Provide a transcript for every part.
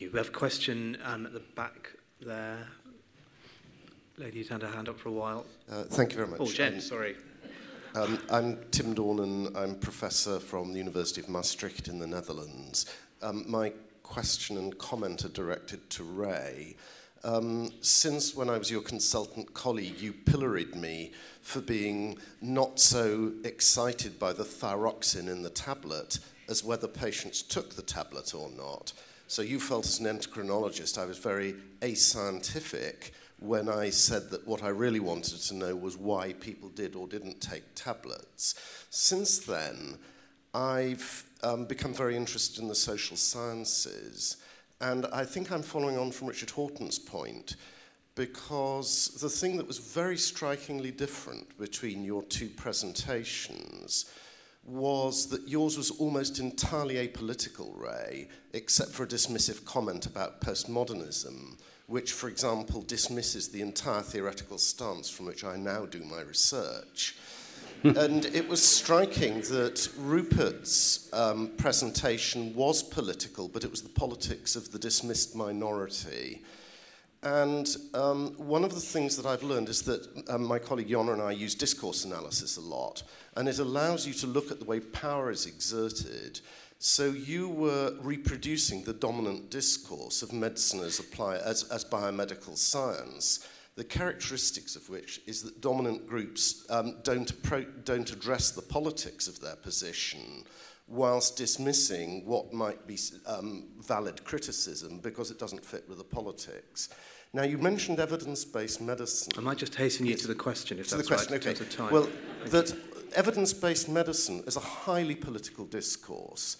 You have a question um, at the back there. Lady's had her hand up for a while. Uh, thank you very much. Oh, Jen, um, sorry. Um, I'm Tim Dornan. I'm professor from the University of Maastricht in the Netherlands. Um, my question and comment are directed to Ray. Um, since when I was your consultant colleague, you pilloried me for being not so excited by the thyroxine in the tablet as whether patients took the tablet or not. So you felt as an endocrinologist I was very ascientific when I said that what I really wanted to know was why people did or didn't take tablets. Since then, I've um, become very interested in the social sciences, and I think I'm following on from Richard Horton's point because the thing that was very strikingly different between your two presentations was that yours was almost entirely apolitical, Ray, except for a dismissive comment about postmodernism, which, for example, dismisses the entire theoretical stance from which I now do my research. and it was striking that Rupert's um, presentation was political, but it was the politics of the dismissed minority. And um, one of the things that I've learned is that um, my colleague Jonna and I use discourse analysis a lot, and it allows you to look at the way power is exerted. So you were reproducing the dominant discourse of medicine as, apply, as, as biomedical science, the characteristics of which is that dominant groups um, don't, appro- don't address the politics of their position whilst dismissing what might be um, valid criticism because it doesn't fit with the politics. Now, you mentioned evidence-based medicine. I might just hasten you yes. to the question, if to that's the question, right, okay. Well, Thank that evidence-based medicine is a highly political discourse.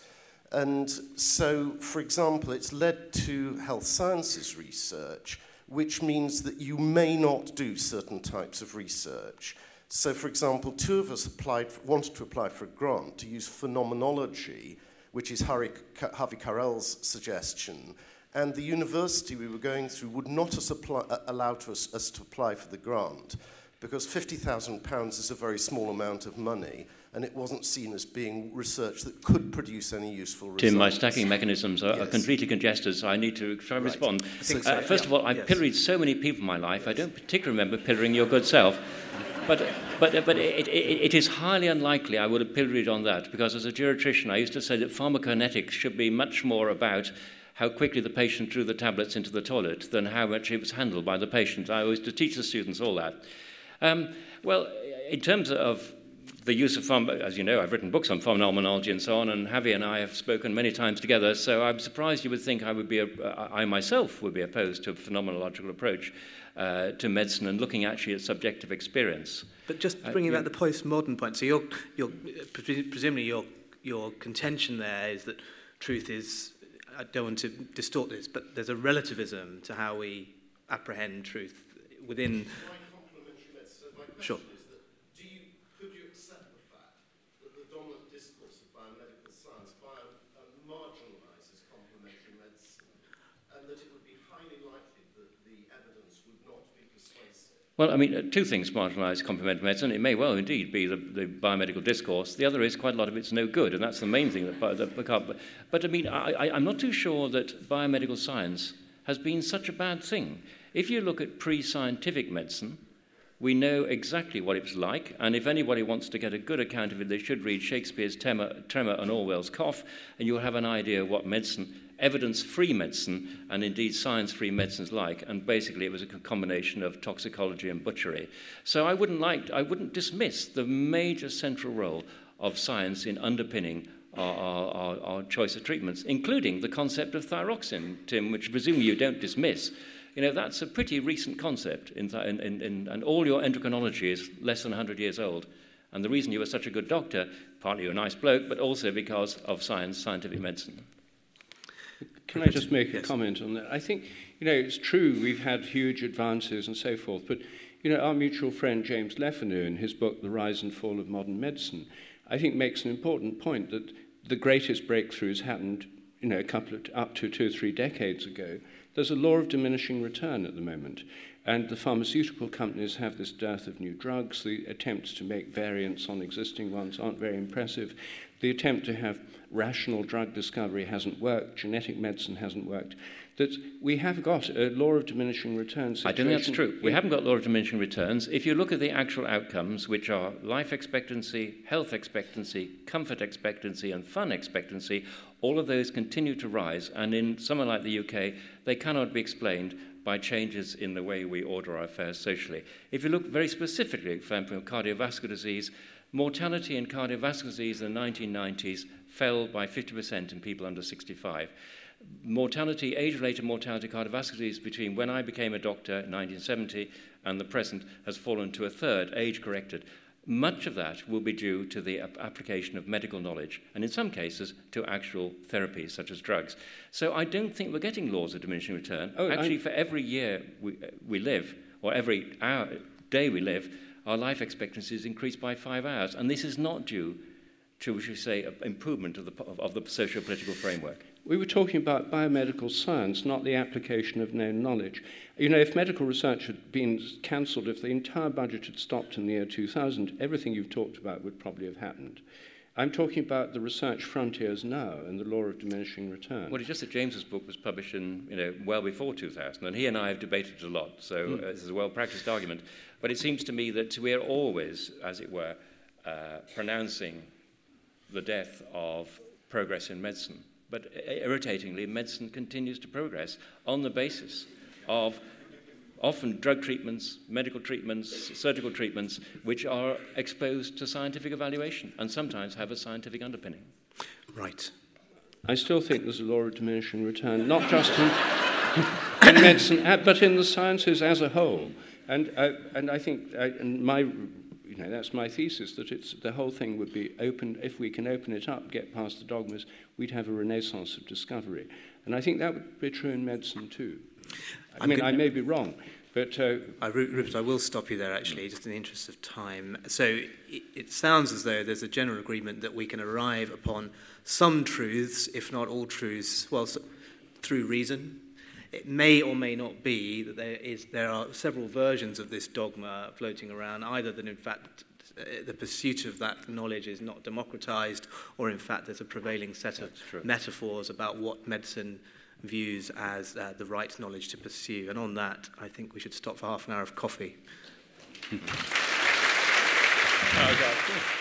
And so, for example, it's led to health sciences research, which means that you may not do certain types of research. So, for example, two of us applied, wanted to apply for a grant to use phenomenology, which is Havi, Havi Carel's suggestion, and the university we were going through would not uh, allow to us, us to apply for the grant because £50,000 is a very small amount of money and it wasn't seen as being research that could produce any useful results. Tim, my stacking mechanisms are, yes. are completely congested, so I need to try and right. respond. So, uh, first yeah. of all, I've yes. pilloried so many people in my life, I don't particularly remember pillaring your good self. But, but, but it, it, it is highly unlikely I would have pilloried on that, because as a geriatrician, I used to say that pharmacokinetics should be much more about how quickly the patient drew the tablets into the toilet than how much it was handled by the patient. I always to teach the students all that. Um, well, in terms of the use of pharma, as you know, I've written books on phenomenology and so on, and Havi and I have spoken many times together. So I'm surprised you would think I would be, a, I myself would be opposed to a phenomenological approach uh, to medicine and looking actually at subjective experience. But just uh, bringing uh, back the postmodern point, so you're, you're, presumably your your contention there is that truth is I don't want to distort this, but there's a relativism to how we apprehend truth within. Sure. Well, I mean, uh, two things marginalise complementary medicine. It may well indeed be the, the, biomedical discourse. The other is quite a lot of it's no good, and that's the main thing that, that but, but I mean, I, I'm not too sure that biomedical science has been such a bad thing. If you look at pre-scientific medicine, we know exactly what it was like, and if anybody wants to get a good account of it, they should read Shakespeare's Tremor, Tremor and Orwell's Cough, and you'll have an idea what medicine evidence free medicine and indeed science free medicine is like. And basically, it was a combination of toxicology and butchery. So I wouldn't, like, I wouldn't dismiss the major central role of science in underpinning our, our, our, choice of treatments, including the concept of thyroxine, Tim, which presumably you don't dismiss. You know, that's a pretty recent concept, in th- in, in, in, and all your endocrinology is less than 100 years old. And the reason you were such a good doctor, partly you're a nice bloke, but also because of science, scientific medicine. Can I just make a comment on that? I think, you know, it's true we've had huge advances and so forth, but, you know, our mutual friend James Le Fanu, in his book, The Rise and Fall of Modern Medicine, I think makes an important point that the greatest breakthroughs happened, you know, a couple of, up to two or three decades ago. There's a law of diminishing return at the moment, and the pharmaceutical companies have this dearth of new drugs. The attempts to make variants on existing ones aren't very impressive. The attempt to have rational drug discovery hasn't worked, genetic medicine hasn't worked. That we have got a law of diminishing returns. I don't think that's true. We haven't got law of diminishing returns. If you look at the actual outcomes, which are life expectancy, health expectancy, comfort expectancy, and fun expectancy, all of those continue to rise. And in somewhere like the UK, they cannot be explained by changes in the way we order our affairs socially. If you look very specifically, for example, cardiovascular disease, mortality in cardiovascular disease in the 1990s fell by 50% in people under 65 mortality, age-related mortality, cardiovascular disease between when I became a doctor in 1970 and the present has fallen to a third, age-corrected. Much of that will be due to the application of medical knowledge, and in some cases to actual therapies such as drugs. So I don't think we're getting laws of diminishing return. Oh, Actually, I'm... for every year we, we live, or every hour, day we live, our life expectancy is increased by five hours, and this is not due to, we should say, improvement of the, of the socio-political framework. We were talking about biomedical science, not the application of known knowledge. You know, if medical research had been cancelled, if the entire budget had stopped in the year 2000, everything you've talked about would probably have happened. I'm talking about the research frontiers now and the law of diminishing return. Well, it's just that James's book was published in, you know, well before 2000, and he and I have debated it a lot, so mm. uh, this is a well-practiced argument. But it seems to me that we're always, as it were, uh, pronouncing the death of progress in medicine. But irritatingly, medicine continues to progress on the basis of often drug treatments, medical treatments, surgical treatments, which are exposed to scientific evaluation and sometimes have a scientific underpinning. Right. I still think there's a law of diminishing return, not just in, in medicine, uh, but in the sciences as a whole. And, uh, and I think uh, and my you know, that's my thesis, that it's, the whole thing would be open, if we can open it up, get past the dogmas, we'd have a renaissance of discovery. And I think that would be true in medicine too. I I'm mean, I may be wrong, but... Uh, I, Rupert, I will stop you there, actually, just in the interest of time. So it, it sounds as though there's a general agreement that we can arrive upon some truths, if not all truths, well, so, through reason, it may or may not be that there, is, there are several versions of this dogma floating around, either that in fact uh, the pursuit of that knowledge is not democratized, or in fact there's a prevailing set of metaphors about what medicine views as uh, the right knowledge to pursue. And on that, I think we should stop for half an hour of coffee. oh,